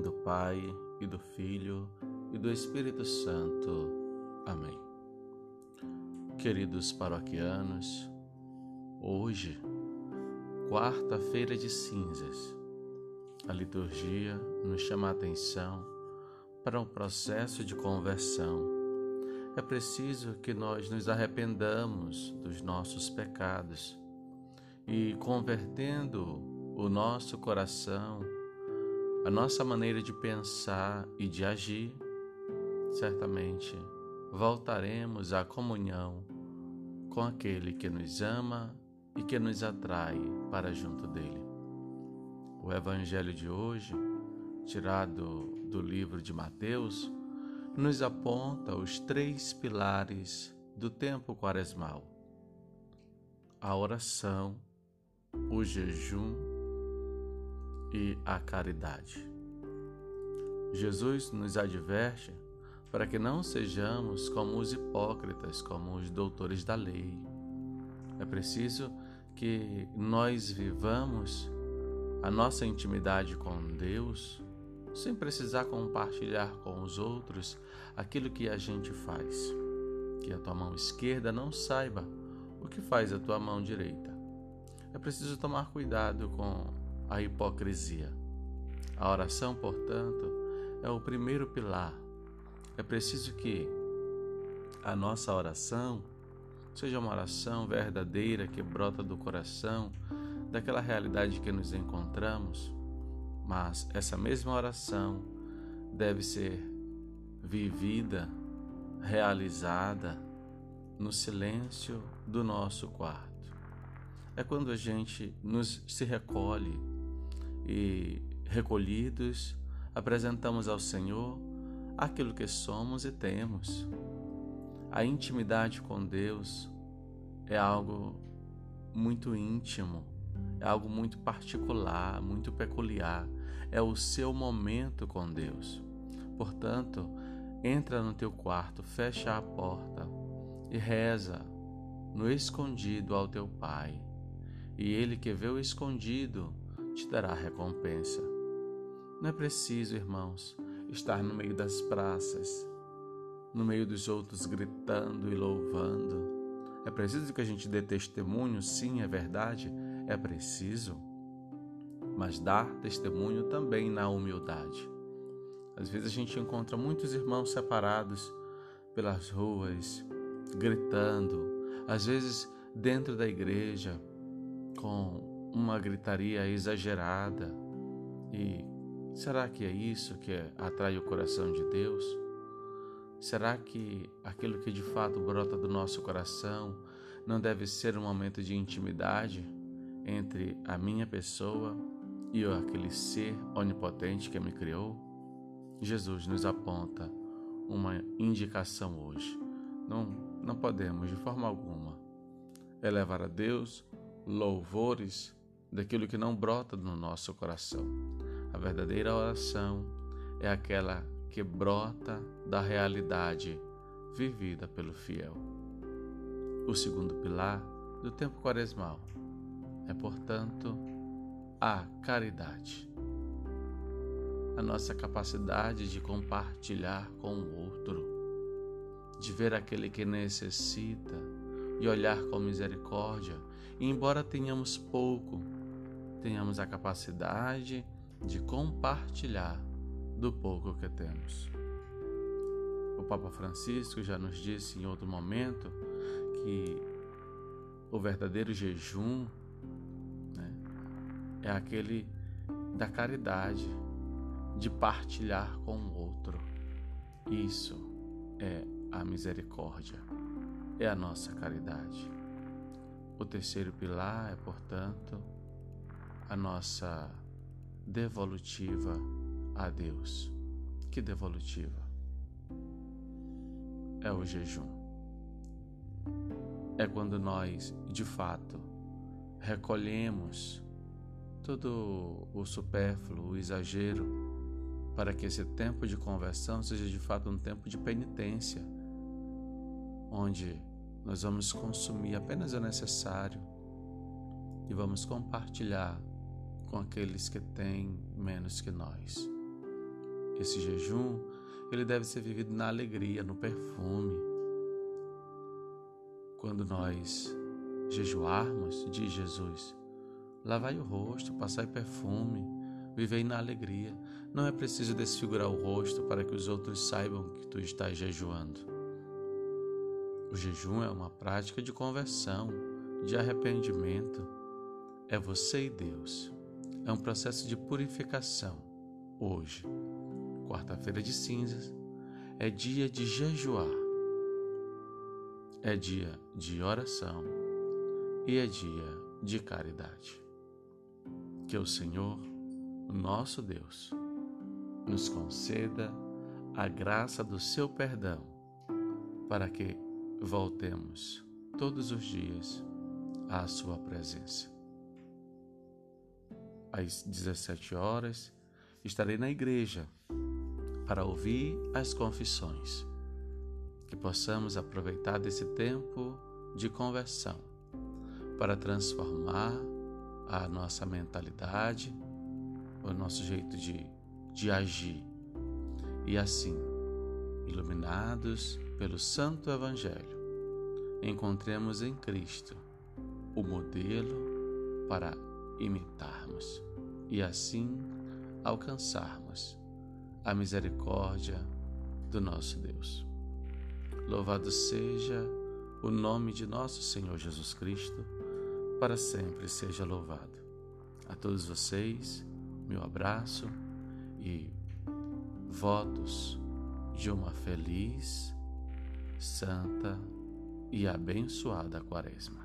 nome do Pai e do Filho e do Espírito Santo. Amém. Queridos paroquianos, hoje, quarta-feira de cinzas, a liturgia nos chama a atenção para um processo de conversão. É preciso que nós nos arrependamos dos nossos pecados e, convertendo o nosso coração, a nossa maneira de pensar e de agir, certamente voltaremos à comunhão com aquele que nos ama e que nos atrai para junto dele. O Evangelho de hoje, tirado do livro de Mateus, nos aponta os três pilares do tempo quaresmal: a oração, o jejum e a caridade. Jesus nos adverte para que não sejamos como os hipócritas, como os doutores da lei. É preciso que nós vivamos a nossa intimidade com Deus sem precisar compartilhar com os outros aquilo que a gente faz. Que a tua mão esquerda não saiba o que faz a tua mão direita. É preciso tomar cuidado com a hipocrisia. A oração, portanto, é o primeiro pilar. É preciso que a nossa oração seja uma oração verdadeira que brota do coração, daquela realidade que nos encontramos, mas essa mesma oração deve ser vivida, realizada no silêncio do nosso quarto. É quando a gente nos se recolhe e recolhidos, apresentamos ao Senhor aquilo que somos e temos. A intimidade com Deus é algo muito íntimo, é algo muito particular, muito peculiar, é o seu momento com Deus. Portanto, entra no teu quarto, fecha a porta e reza no escondido ao teu Pai. E ele que vê o escondido te dará recompensa. Não é preciso, irmãos, estar no meio das praças, no meio dos outros gritando e louvando. É preciso que a gente dê testemunho, sim, é verdade, é preciso, mas dar testemunho também na humildade. Às vezes a gente encontra muitos irmãos separados pelas ruas, gritando, às vezes dentro da igreja, com uma gritaria exagerada. E será que é isso que atrai o coração de Deus? Será que aquilo que de fato brota do nosso coração não deve ser um momento de intimidade entre a minha pessoa e aquele ser onipotente que me criou? Jesus nos aponta uma indicação hoje. Não, não podemos, de forma alguma, elevar a Deus louvores daquilo que não brota no nosso coração. A verdadeira oração é aquela que brota da realidade vivida pelo fiel. O segundo pilar do tempo quaresmal é, portanto, a caridade. A nossa capacidade de compartilhar com o outro, de ver aquele que necessita e olhar com misericórdia, e embora tenhamos pouco, tenhamos a capacidade de compartilhar do pouco que temos. O Papa Francisco já nos disse em outro momento que o verdadeiro jejum né, é aquele da caridade, de partilhar com o outro. Isso é a misericórdia, é a nossa caridade. O terceiro pilar é, portanto, a nossa devolutiva a Deus. Que devolutiva? É o jejum. É quando nós, de fato, recolhemos todo o supérfluo, o exagero, para que esse tempo de conversão seja de fato um tempo de penitência, onde nós vamos consumir apenas o necessário e vamos compartilhar com aqueles que têm menos que nós. esse jejum, ele deve ser vivido na alegria, no perfume. Quando nós jejuarmos, diz Jesus, lavai o rosto, passai perfume, vivei na alegria. Não é preciso desfigurar o rosto para que os outros saibam que tu estás jejuando. O jejum é uma prática de conversão, de arrependimento. É você e Deus. É um processo de purificação. Hoje, quarta-feira de cinzas, é dia de jejuar. É dia de oração e é dia de caridade. Que o Senhor, nosso Deus, nos conceda a graça do seu perdão para que voltemos todos os dias à sua presença. Às 17 horas, estarei na igreja para ouvir as confissões. Que possamos aproveitar desse tempo de conversão para transformar a nossa mentalidade, o nosso jeito de, de agir. E assim, iluminados pelo Santo Evangelho, encontremos em Cristo o modelo para imitarmos e assim alcançarmos a misericórdia do nosso Deus. Louvado seja o nome de nosso Senhor Jesus Cristo, para sempre seja louvado. A todos vocês, meu abraço e votos de uma feliz, santa e abençoada Quaresma.